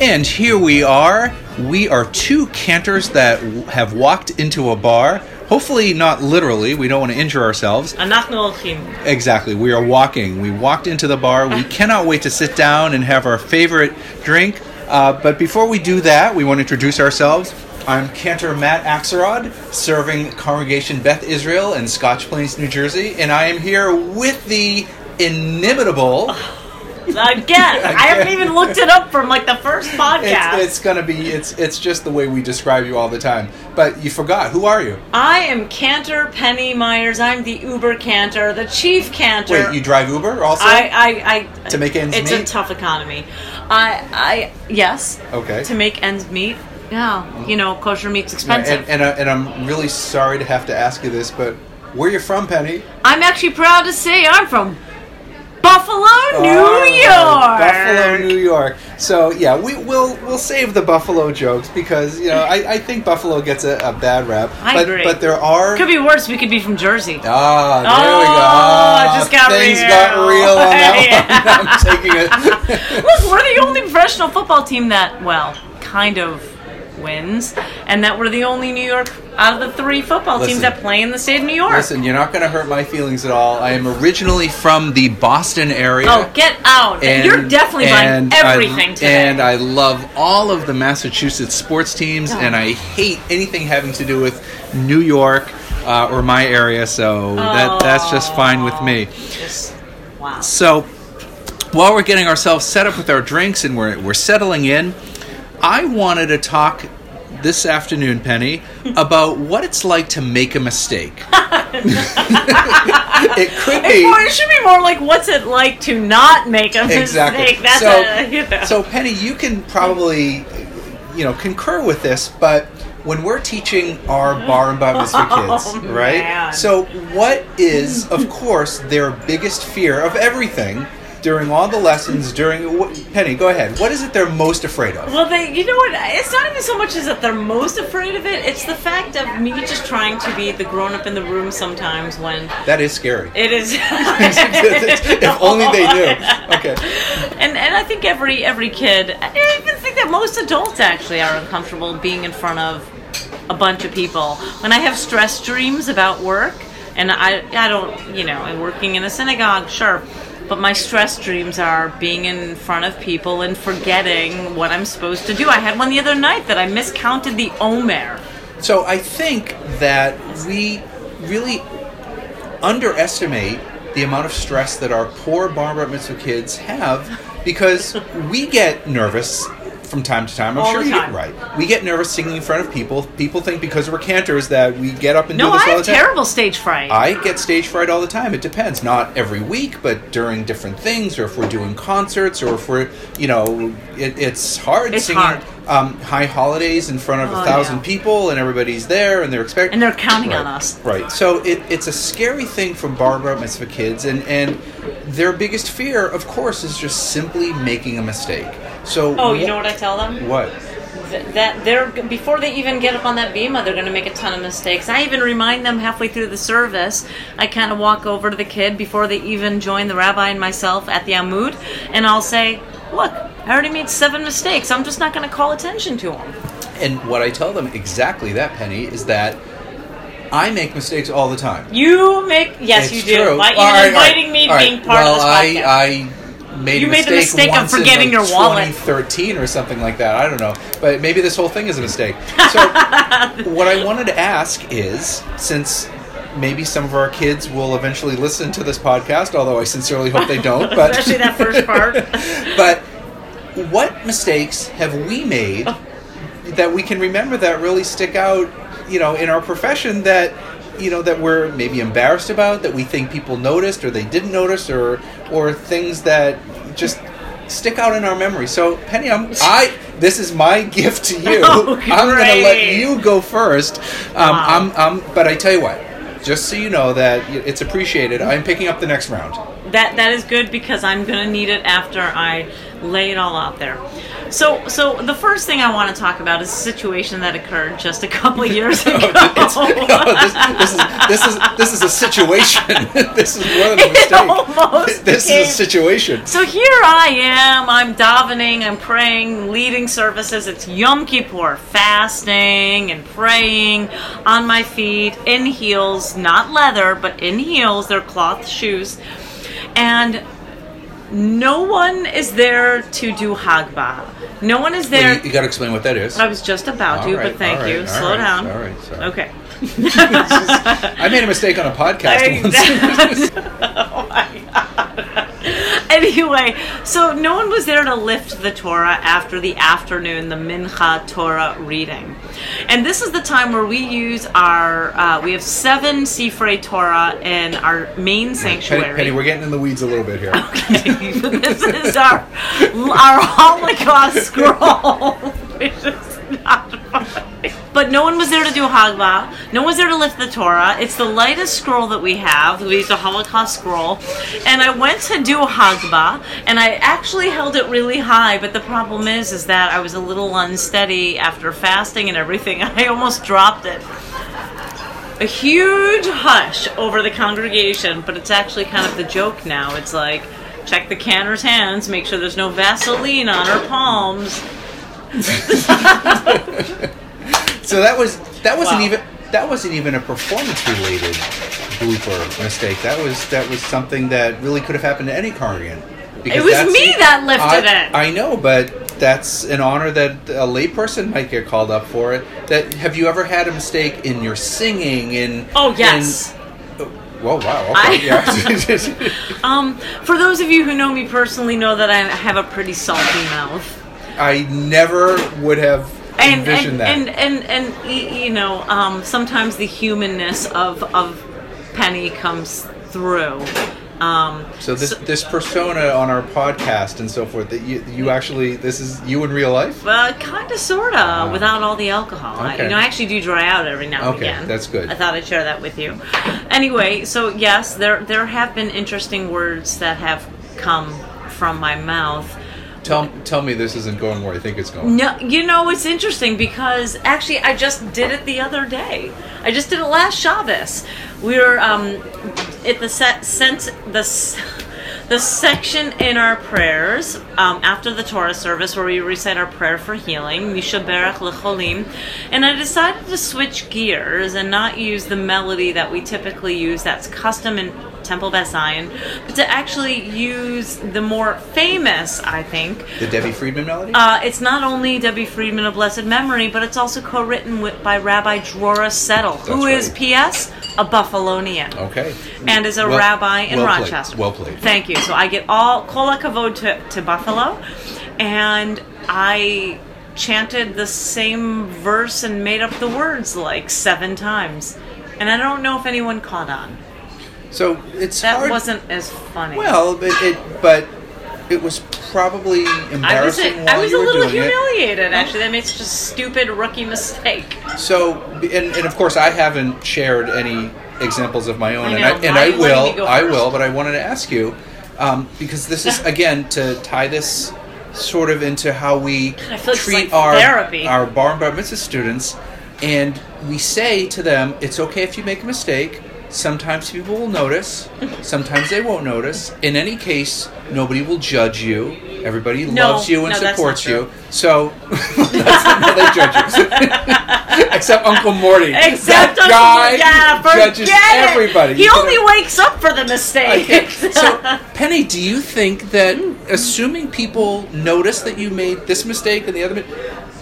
And here we are. We are two cantors that have walked into a bar. Hopefully, not literally. We don't want to injure ourselves. Exactly. We are walking. We walked into the bar. We cannot wait to sit down and have our favorite drink. Uh, but before we do that, we want to introduce ourselves. I'm Cantor Matt Axelrod, serving Congregation Beth Israel in Scotch Plains, New Jersey, and I am here with the inimitable Again, I haven't even looked it up from like the first podcast. It's, it's gonna be. It's it's just the way we describe you all the time. But you forgot. Who are you? I am Cantor Penny Myers. I'm the Uber Cantor, the chief Cantor. Wait, you drive Uber also? I, I, I, To make ends meet it's a tough economy. I, I, yes. Okay. To make ends meet. Yeah, you know, kosher meat's expensive. and, and, I- and I'm really sorry to have to ask you this, but where are you from, Penny? I'm actually proud to say I'm from Buffalo, New right, York. Buffalo, New York. So yeah, we will we'll save the Buffalo jokes because you know I, I think Buffalo gets a, a bad rap. I but agree. but there are Could be worse. We could be from Jersey. ah there Oh, we go. Ah, just got things real. got real on that Yeah. one. I'm taking it. Look, we're the only professional football team that, well, kind of wins, and that we're the only New York out of the three football teams that play in the state of New York. Listen, you're not going to hurt my feelings at all. I am originally from the Boston area. oh, get out! You're definitely buying and I- everything today. And I love all of the Massachusetts sports teams, Oh. and I hate anything having to do with New York uh, or my area. So that that's just fine with me. Just- wow. So while we're getting ourselves set up with our drinks and we're we're settling in, I wanted to talk this afternoon, Penny, about what it's like to make a mistake. it could be. more, it should be more like, what's it like to not make a mistake? Exactly. That's so, a, you know. so Penny, you can probably, you know, concur with this, but when we're teaching our bar and bat mitzvah oh, kids, Oh, right? man. So, what is, of course, their biggest fear of everything during all the lessons? During what, Penny, go ahead. What is it they're most afraid of? Well, they, you know what? It's not even so much as that they're most afraid of it. It's the fact of me just trying to be the grown up in the room sometimes when That is scary. it is. if only they knew. Okay. And and I think every every kid, I even think that most adults actually are uncomfortable being in front of a bunch of people. When I have stress dreams about work, and I I don't you know, and working in a synagogue, sure. But my stress dreams are being in front of people and forgetting what I'm supposed to do. I had one the other night that I miscounted the Omer. So I think that we really underestimate the amount of stress that our poor bar mitzvah kids have because we get nervous from time to time. I'm All sure you time. get right. We get nervous singing in front of people. People think because we're cantors that we get up and No, do this I all the time. terrible stage fright. I get stage fright all the time. It depends. Not every week, but during different things, or if we're doing concerts, or if we're, you know, it, it's hard It's singing hard. Um, high holidays in front of Oh, a thousand yeah. people, and everybody's there, and they're expecting. And they're counting right. on us. Right. So it, it's a scary thing for bar mitzvah kids, and and their biggest fear, of course, is just simply making a mistake. So. oh, you know what I tell them? What? That they're before they even get up on that bema, they're going to make a ton of mistakes. I even remind them halfway through the service. I kind of walk over to the kid before they even join the rabbi and myself at the Amud, and I'll say, "Look, I already made seven mistakes. I'm just not going to call attention to them." And what I tell them exactly that penny is that I make mistakes all the time. You make yes, It's you do. true. Even right, all right, inviting me right. being part well, of this podcast. I, I made You a made the mistake, mistake of forgetting like, your wallet. 2013 or something like that. I don't know, but maybe this whole thing is a mistake. So, what I wanted to ask is, since maybe some of our kids will eventually listen to this podcast, although I sincerely hope they don't, but Especially that first part. but what mistakes have we made that we can remember that really stick out, you know, in our profession that you know that we're maybe embarrassed about that we think people noticed or they didn't notice or or things that just stick out in our memory. So Penny, I'm I this is my gift to you. Oh, I'm going to let you go first. Um, Wow. I'm, I'm but I tell you what, just so you know that it's appreciated. I'm picking up the next round. That that is good because I'm gonna need it after I lay it all out there. So, so the first thing I want to talk about is a situation that occurred just a couple of years oh, ago. It's- no, this, this is this is this is a situation. this is more than a It mistake. almost this became- is a situation. So here I am, I'm davening, I'm praying, leading services. It's Yom Kippur, fasting and praying on my feet, in heels, not leather, but in heels, they're cloth shoes. And no one is there to do Hagba. No one is there. you, got to explain what that is. I was just about to, right, but thank right, you. Slow right, down. all right, sorry. Okay. I made a mistake on a podcast once. oh my god. Anyway, so no one was there to lift the Torah after the afternoon, the Mincha Torah reading. And this is the time where we use our, uh, we have seven Sifrei Torah in our main sanctuary. Penny, Penny, we're getting in the weeds a little bit here. Okay, this is our our Holocaust scroll, which is not funny. But no one was there to do Hagba. No one was there to lift the Torah. It's the lightest scroll that we have. We used a Holocaust scroll, and I went to do Hagba, and I actually held it really high. But the problem is, is that I was a little unsteady after fasting and everything. I almost dropped it a huge hush over the congregation, but it's actually kind of the joke now. It's like, check the cantor's hands, make sure there's no Vaseline on her palms. So that was that wasn't Wow. even that wasn't even a performance related blooper mistake. That was that was something that really could have happened to any congregant. Because was me that lifted I, it. I know, but that's an honor that a layperson might get called up for it. That have you ever had a mistake in your singing? In Oh, yes. In, whoa! Wow. I- Okay. yeah. Um, for those of you who know me personally, know that I have a pretty salty mouth. I never would have and envisioned and, that. and and and you know um, sometimes the humanness of of Penny comes through. Um, so this this persona on our podcast and so forth that you you actually this is you in real life. Well, kind of, sort of, without all the alcohol. I, you know, I actually do dry out every now and then. Okay, again. that's good. I thought I'd share that with you. Anyway, so yes, there there have been interesting words that have come from my mouth. Tell tell me this isn't going where I think it's going. No, you know it's interesting because actually I just did it the other day. I just did it last Shabbos. We were um, at the set sense the the section in our prayers um, after the Torah service where we recite our prayer for healing, Mishaberach lecholim, and I decided to switch gears and not use the melody that we typically use. That's custom in Temple Beth Zion, but to actually use the more famous, I think, The Debbie Friedman melody. uh, it's not only Debbie Friedman of blessed memory, but it's also co-written with, by Rabbi Drorah Setel, who That's is. P.S. a Buffalonian. okay. And is a Well- rabbi in well played, Rochester. well played. Thank you. So I get all kol hakavod to, to Buffalo, and I chanted the same verse and made up the words like seven times. And I don't know if anyone caught on. So it's That hard. wasn't as funny. well, but it but it was probably embarrassing. I was, embarrassing a, while I was a little doing it. humiliated, actually. That made such a stupid rookie mistake. So, and, and of course, I haven't shared any examples of my own, I and. I, and I are you letting me will, I will, but I wanted to ask you um, because this is again to tie this sort of into how we feel treat like our therapy. our bar and bar mitzvah students, and we say to them, it's okay if you make a mistake. Sometimes people will notice, sometimes they won't notice. In any case, nobody will judge you. Everybody No, loves you and no, supports you. So that's not how they judge you. Except Uncle Morty. Except that Uncle guy yeah, judges it. everybody. He You only know? wakes up for the mistake. so, Penny, do you think that, assuming people notice that you made this mistake and the other,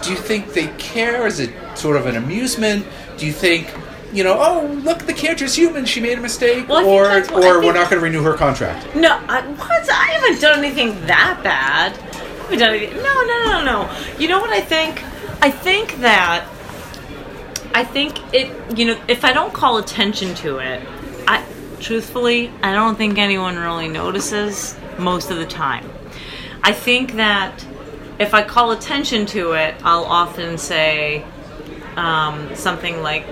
do you think they care? Is it sort of an amusement? Do you think, you know, oh, look, the character's human. She made a mistake, Well, think or that's what- I or we're not going to renew her contract. no, I, what? I haven't done anything that bad. I haven't done anything. No, no, no, no. You know what I think? I think that. I think it. You know, if I don't call attention to it, I truthfully, I don't think anyone really notices most of the time. I think that if I call attention to it, I'll often say um, something like,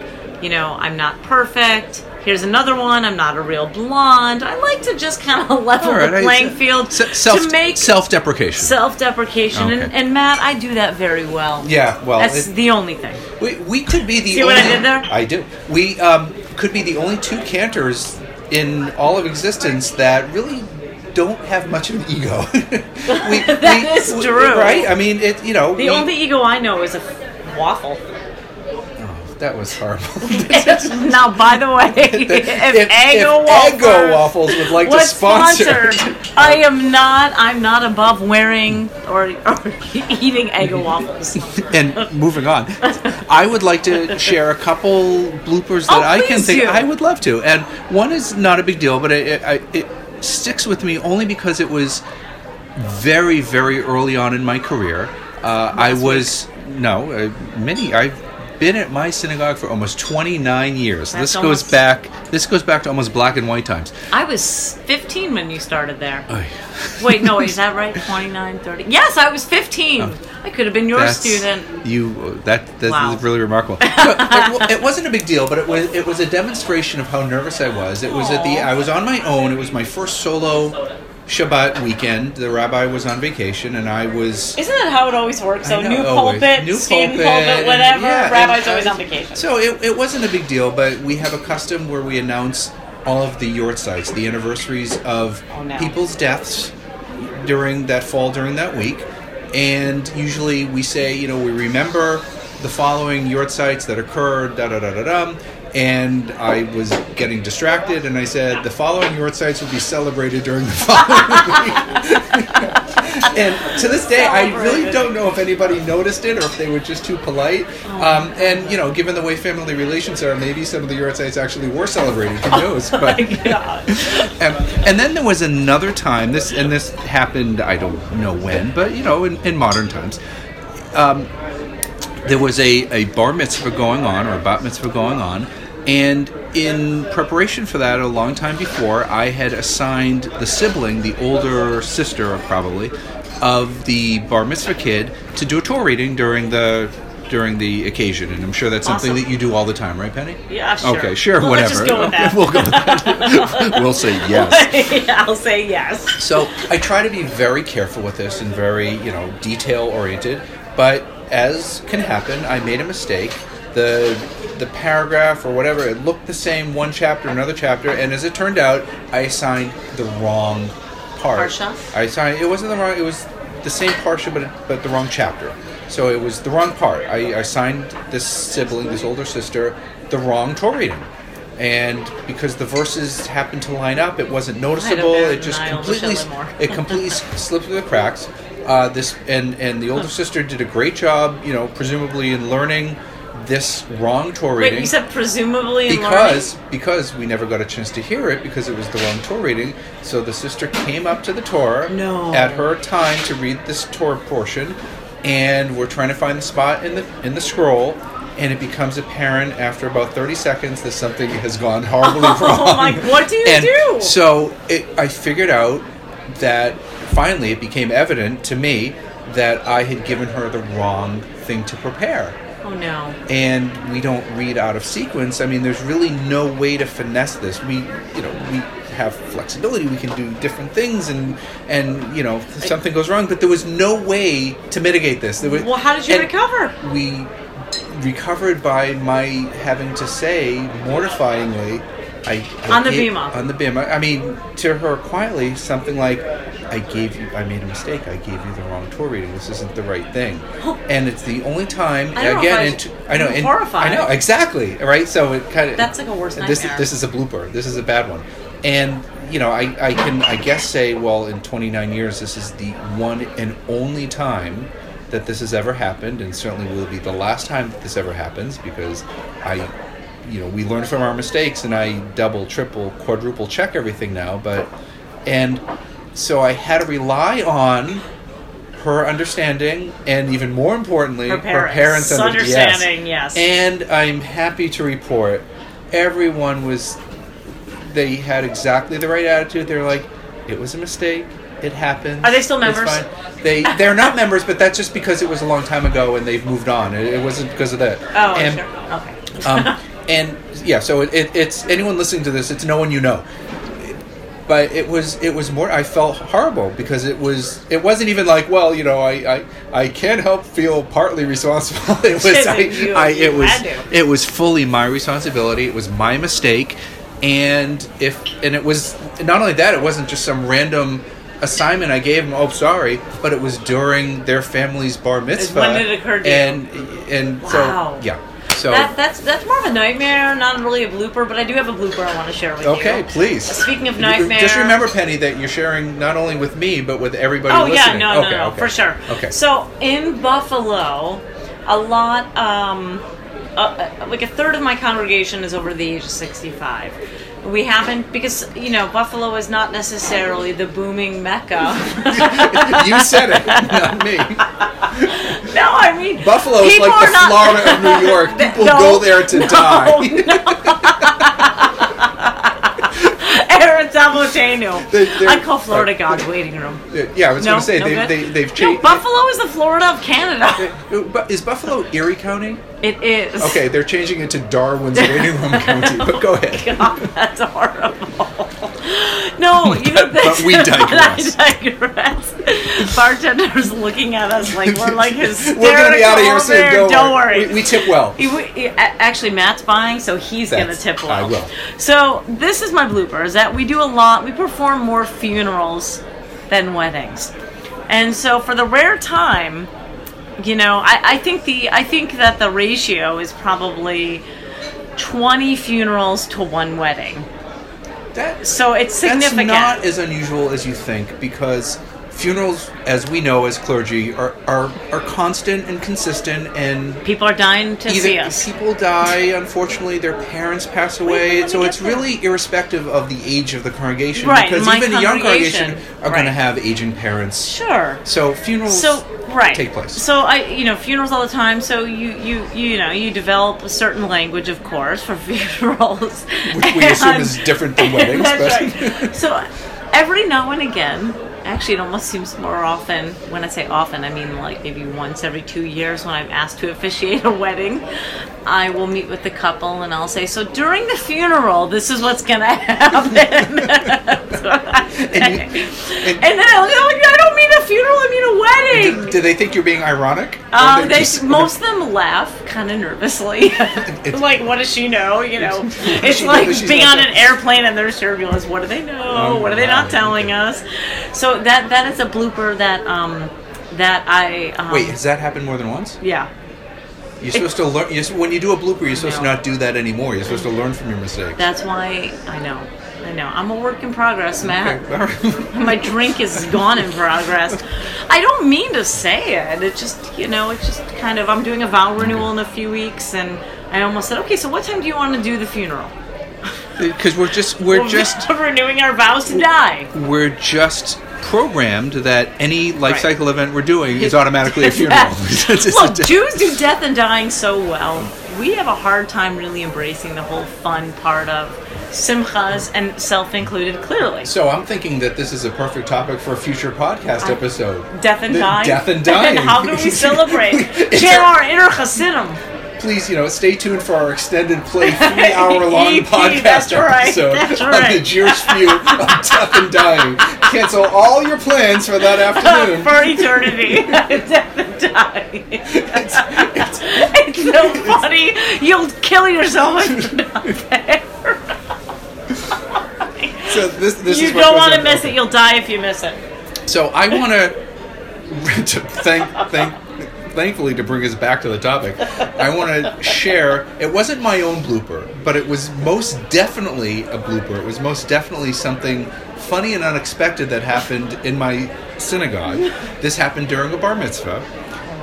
you know, I'm not perfect. here's another one. I'm not a real blonde. I like to just kind of level right, the I- playing field Se- self to make self-deprecation. self-deprecation. And, Okay. and Matt, I do that very well. yeah, well, That's it- the only thing. we, we could be the See only. what I did there? I do. We um, could be the only two cantors in all of existence that really don't have much of an ego. we, That is we- true. right? I mean, it. You know, The we- only ego I know is a waffle. That was horrible. now, by the way, if, if Eggo if Waffles, Eggo Waffles would like to was sponsor, I am not. I'm not above wearing or, or eating Eggo waffles. and moving on, I would like to share a couple bloopers that Oh, I can think. do. I would love to, and one is not a big deal, but it, it, it sticks with me only because it was very, very early on in my career. Uh, I was no uh, many. I've been at my synagogue for almost 29 years. That's this goes almost- back. This goes back to almost black and white times. I was 15 when you started there. Oy. Wait, no, is that right? 29, 30? Yes, I was 15. Um, I could have been your Oh. Student. You uh, that that is Wow. really remarkable. It, wasn't a big deal, but it was it was a demonstration of how nervous I was. It was at the I was on my own. It was my first solo Shabbat weekend. The rabbi was on vacation, and I was. Isn't that how it always works? So know, new always. pulpit, New pulpit, pulpit, and- whatever. yeah, Rabbi's always on vacation. So it, it wasn't a big deal, but we have a custom where we announce all of the yahrzeits, the anniversaries of Oh, no. people's deaths during that fall during that week. And usually we say, you know, we remember the following yahrzeits that occurred, da da da da da. And I was getting distracted, and I said, the following yahrzeits will be celebrated during the following week. and to this day, I really don't know if anybody noticed it or if they were just too polite. Um, and you know, given the way family relations are, maybe some of the yahrzeits actually were celebrated. Who knows? But um, and then there was another time. This and this happened. I don't know when, but you know, in, in modern times, um, there was a, a bar mitzvah going on or a bat mitzvah going on, and in preparation for that, a long time before, I had assigned the sibling, the older sister probably, of the bar mitzvah kid to do a Torah reading during the during the occasion, and I'm sure that's something Awesome. that you do all the time, right, Penny? Yeah, sure. Okay, sure, Well, whatever. Just go with that. we'll go with that. we'll say yes. I'll say yes. So I try to be very careful with this and very, you know, detail oriented. But as can happen, I made a mistake. The the paragraph or whatever it looked the same one chapter another chapter, and as it turned out, I assigned the wrong part. Parsha? I assigned it wasn't the wrong. It was the same parsha, but but the wrong chapter. So it was the wrong part. I, I assigned this sibling, this older sister, the wrong Torah reading. And because the verses happened to line up, it wasn't noticeable. It just completely, it completely slipped through the cracks. Uh, this and and the older sister did a great job, you know, presumably in learning this wrong Torah Wait, reading you said presumably in because because we never got a chance to hear it because it was the wrong Torah reading. So the sister came up to the Torah No. at her time to read this Torah portion, and we're trying to find the spot in the in the scroll. And it becomes apparent after about 30 seconds that something has gone horribly wrong. Oh my- what do you and do? So it, I figured out that finally it became evident to me that I had given her the wrong thing to prepare learning. Oh no. and we don't read out of sequence, I mean, there's really no way to finesse this. We, you know, we have flexibility. We can do different things, and and you know, something goes wrong. But there was no way to mitigate this. There was, Well, how did you recover? We recovered by my having to say mortifyingly. I, I On the bima. On the bima. I mean, to her quietly, something like, "I gave you. I made a mistake. I gave you the wrong Torah reading. This isn't the right thing." and it's the only time. I don't know again, if I should- I know. And- horrified. I know exactly. Right. So it kind of. That's like a This nightmare. this is a blooper. This is a bad one. And you know, I I can I guess say, well, in 29 years, this is the one and only time that this has ever happened, and certainly will be the last time that this ever happens because I. You know, we learn from our mistakes, and I double, triple, quadruple check everything now. But, and so I had to rely on her understanding, and even more importantly, Her parents. under- Understanding, yes. And I'm happy to report, everyone was. They had exactly the right attitude. They're like, it was a mistake. It happened. Are they still members? fine." They they're not members, but that's just because it was a long time ago and they've moved on. It, it wasn't because of that. Oh, and, sure. Okay. um, and yeah, so it, it, it's anyone listening to this, it's no one you know. But it was it was more. I felt horrible because it was it wasn't even like well you know I I, I can't help feel partly responsible. It was I, You- I it was it was fully my responsibility. It was my mistake, and if and it was not only that, it wasn't just some random assignment I gave them. Oh, sorry, but it was during their family's bar mitzvah. when it occurred to you. and and Wow. so yeah, so That, that's that's more of a nightmare, not really a blooper, but I do have a blooper I want to share with you. okay, please. Speaking of nightmare, just remember, Penny, that you're sharing not only with me but with everybody Oh yeah, listening. no, no, okay, no, okay. for sure. Okay. So in Buffalo, a lot, um, uh, uh, like a third of my congregation is over the age of sixty-five. We haven't because you know Buffalo is not necessarily the booming mecca. you said it, not me. no, I mean Buffalo is like the not- Florida of New York. People No, go there to no, die. Aaron Saboteno. They- I call Florida God's waiting room. yeah, I was No, going to say no they, good? they, they've No, changed. Buffalo is the Florida of Canada. Is Buffalo Erie County? It is. Okay, they're changing it to Darwin's Waiting Room County. But go ahead. God, that's horrible. No, you know But- but we digress. I digress. Bartender's looking at us like we're like hysterical. We're going to be out of here soon. there. Don't, worry. We, we tip well. He- we- he- actually, Matt's buying, so he's gonna tip well. I will. So this is my blooper: is that we do a lot. We perform more funerals than weddings, and so for the rare time, you know, I, I think the I think that the ratio is probably twenty funerals to one wedding. That, So it's significant. That's not as unusual as you think because funerals, as we know as clergy, are are, are constant and consistent and People are dying to see us. people die, unfortunately, their parents pass away, let so it's really irrespective of the age of the congregation Right, because even a young congregation, are right. going to have aging parents. Sure. So funerals So right. take place. So I, you know, funerals all the time. So you, you, you know, you develop a certain language, of course, for funerals, which we assume is different than weddings, That's but right. So every now and again, actually, it almost seems more often. When I say often, I mean like maybe once every two years when I'm asked to officiate a wedding. I will meet with the couple and I'll say, "So during the funeral, this is what's gonna happen." That's what I say. And you- and, and- then I'll go, "I don't mean a funeral. I mean a wedding." do, do they think you're being ironic? Uh, they're they just- most of them laugh kind of nervously. like, what does she know? You know, it's like being on an airplane and there's turbulence. What do they know? Oh, what are they not telling us? So that that is a blooper that um that I um, Wait, has that happened more than once? yeah. You're supposed to learn. You're, when you do a blooper, you're supposed to not do that anymore. You're supposed to learn from your mistakes. That's why I know. I know. I'm a work in progress, Matt. Okay. My drink is gone in progress. I don't mean to say it. It just, you know, it's just kind of. I'm doing a vow renewal in a few weeks, and I almost said, okay, so what time do you want to do the funeral? Uh, because we're just we're just renewing our vows to die. we're just programmed that any life Right. cycle event we're doing is automatically a funeral. It's- it's a Look, Jews do death and dying so well. We have a hard time really embracing the whole fun part of simchas and self included, clearly. so I'm thinking that this is a perfect topic for a future podcast episode. Death and The dying. Death and dying. and how can we celebrate? Share our- inner Hasidim. Please, you know, stay tuned for our extended play three hour long EP, podcast right, episode that's on the. Jewish view of death and dying. Cancel all your plans for that afternoon. for eternity. Death and dying. It's, so funny. You'll kill yourself if you're not there. So this, this you don't want to miss it. You'll die if you miss it. So I want to thank thank thankfully to bring us back to the topic. I want to share. It wasn't my own blooper, but it was most definitely a blooper. It was most definitely something funny and unexpected that happened in my synagogue. This happened during a bar mitzvah,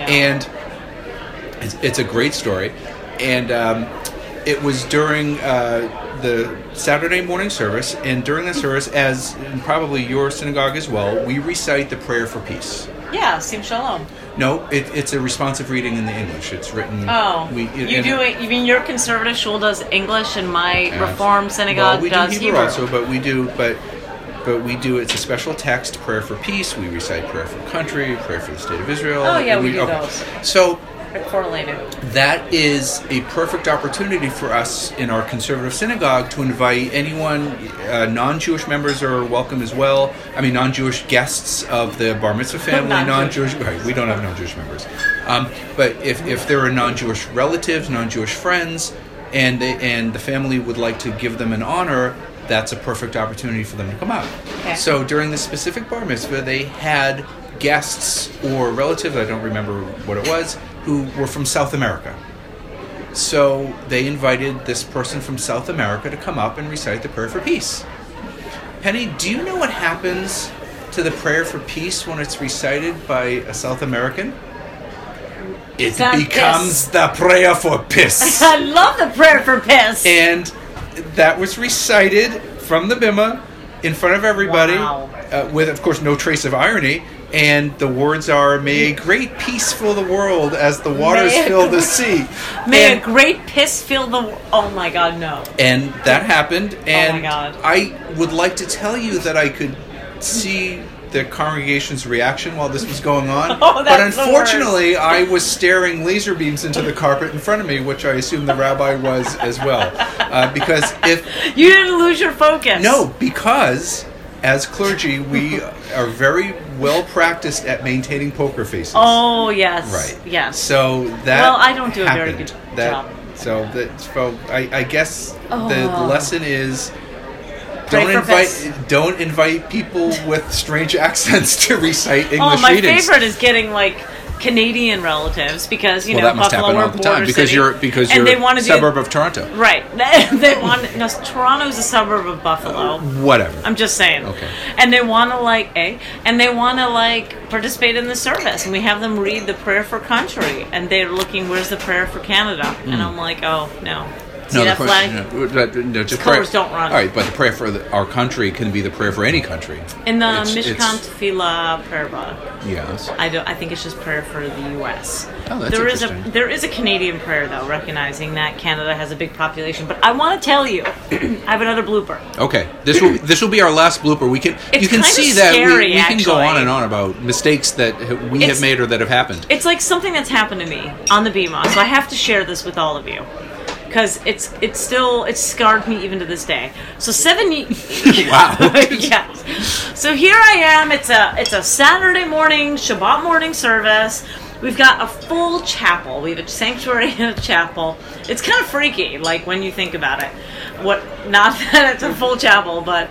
and it's, it's a great story. And um, it was during uh, the Saturday morning service, and during that service, as in probably your synagogue as well, we recite the prayer for peace. Yeah, Sim Shalom. No, it, it's a responsive reading in the English. It's written. Oh, we, you do it. You mean your conservative shul does English, and my Reform synagogue well, we does do Hebrew, also, but we do, but but we do. It's a special text, prayer for peace. We recite prayer for country, prayer for the state of Israel. Oh, yeah, and we do those. So correlated. that is a perfect opportunity for us in our conservative synagogue to invite anyone, uh, non-Jewish members are welcome as well. I mean, non-Jewish guests of the bar mitzvah family, Non-Jewish. non-Jewish. Right, we don't have non-Jewish members, um, but if, if there are non-Jewish relatives, non-Jewish friends, and they, and the family would like to give them an honor, that's a perfect opportunity for them to come out. Okay. So during this specific bar mitzvah, they had guests or relatives, I don't remember what it was, who were from South America. So they invited this person from South America to come up and recite the prayer for peace. Penny, do you know what happens to the prayer for peace when it's recited by a South American? It becomes piss. the prayer for piss. I love the prayer for piss. and that was recited from the bima in front of everybody Wow. uh, with of course no trace of irony and the words are may a great peace fill the world as the waters May fill the sea May and, a great piss fill the. Oh my God, no. and that happened and God. i would like to tell you that i could see the congregation's reaction while this was going on Oh, but unfortunately i was staring laser beams into the carpet in front of me which i assume the rabbi was as well uh, because if You didn't lose your focus. No, because as clergy, we are very well practiced at maintaining poker faces. Oh yes. right. Yeah. So that. Well, I don't do a very good that, job. So that. So I, I guess the Oh. lesson is. Don't invite don't invite people with strange accents to recite oh, English Oh, my readings. favorite is getting like Canadian relatives because you well, know that must Buffalo happen all the time because city, you're because and you're they want a to suburb do of Toronto. right. they want no. Toronto's a suburb of Buffalo. Uh, whatever. I'm just saying. Okay. And they want to like a, and they want to like participate in the service, and we have them read the prayer for country, and they're looking, where's the prayer for Canada? And hmm. I'm like, oh no. No, the flag? question, no, just colors prayer- don't run. All right, but the prayer for the, our country can be the prayer for any country. In the It's- Mishkan it's- Tefillah prayer book, Yes. I don't. I think it's just prayer for the U.S. Oh, that's There is a interesting. there is a Canadian prayer though, recognizing that Canada has a big population. But I want to tell you, I have another blooper. Okay, this will this will be our last blooper. We can It's you can see that we, scary, we can go on and on about mistakes that we have made or that have happened. It's like something that's happened to me on the bima, so I have to share this with all of you because it's it's still it's scarred me even to this day. So seven. Wow. yes. So here I am. It's a it's a Saturday morning Shabbat morning service. We've got a full chapel. We have a sanctuary and a chapel. It's kind of freaky, like when you think about it. What? Not that it's a full chapel, but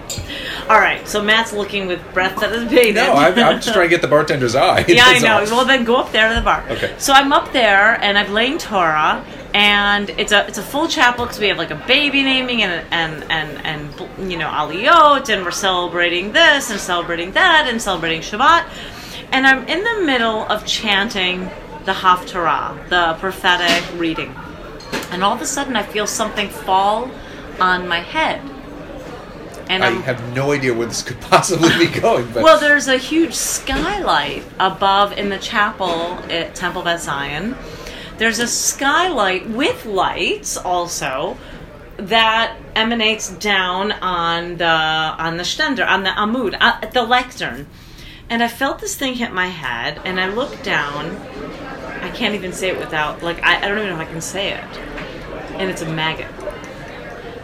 all right. So Matt's looking with breath that is bated. No, I'm, I'm just trying to get the bartender's eye. Yeah, I know. all. Well, then go up there to the bar. Okay. So I'm up there and I'm leyning Torah, and it's a it's a full chapel because we have like a baby naming and and and and you know aliyot, and we're celebrating this and celebrating that and celebrating Shabbat, and I'm in the middle of chanting the Haftarah, the prophetic reading, and all of a sudden I feel something fall on my head, and I I'm have no idea where this could possibly be going. But well, there's a huge skylight above in the chapel at Temple Beth Zion. There's a skylight with lights also that emanates down on the on the stender on the amud uh, the lectern, and I felt this thing hit my head, and I looked down. I can't even say it without like I, I don't even know if I can say it, and it's a maggot.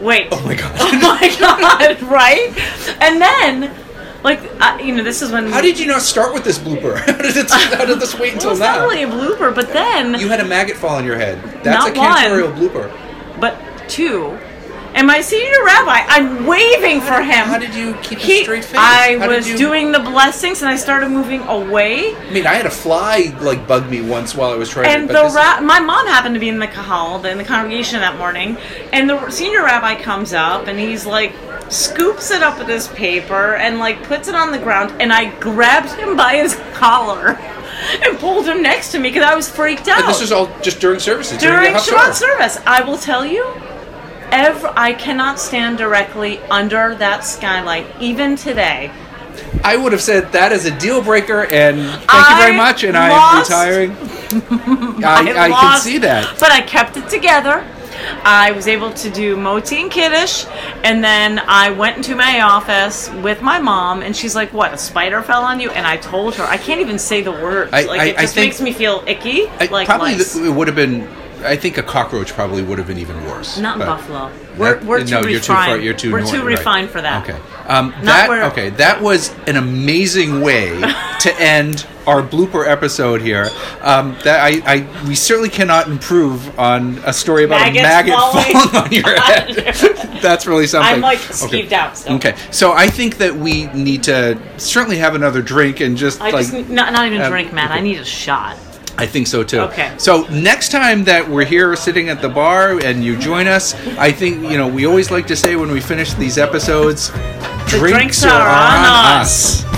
Wait. oh my god, Oh my god, right? And then, like, uh, you know, this is when. how did you not start with this blooper? How did, it, how did this wait Well, until it's now? not really a blooper, but then. you had a maggot fall on your head. That's a one. cantorial blooper. but two. And my senior rabbi, I'm waving for him. How did you keep He- a straight face? I How was you- doing the blessings and I started moving away. I mean, I had a fly like bug me once while I was trying. And to, the ra- my mom happened to be in the kahal, in the congregation that morning, and the senior rabbi comes up and he's like scoops it up with his paper and like puts it on the ground, and I grabbed him by his collar and pulled him next to me because I was freaked out. And this was all just during services during the Shabbat service. I will tell you, ever I cannot stand directly under that skylight, even today. I would have said that is a deal breaker, and thank you very much, and lost- I'm retiring. I, I, can lost, see that. But I kept it together. I was able to do motzi and kiddush, and then I went into my office with my mom, and she's like, "What? A spider fell on you?" And I told her I can't even say the words. I- like I- it I just think- makes me feel icky. I, like probably th- it would have been. I think a cockroach probably would have been even worse. Not in Buffalo. We're, we're too no, refined. you're too far. You're too. We're too right. refined for that. Okay. Um, that where- okay. That was an amazing way to end our blooper episode here. Um, that I, I we certainly cannot improve on a story about Maggots a maggot falling falling on your head. That's really something. I'm like Okay. skeeved out still. Okay, so I think that we need to certainly have another drink and just I like just not not even um, drink, Matt. I need a shot. I think so too. Okay. So next time that we're here sitting at the bar and you join us, I think you know we always like to say when we finish these episodes, The drinks are on us.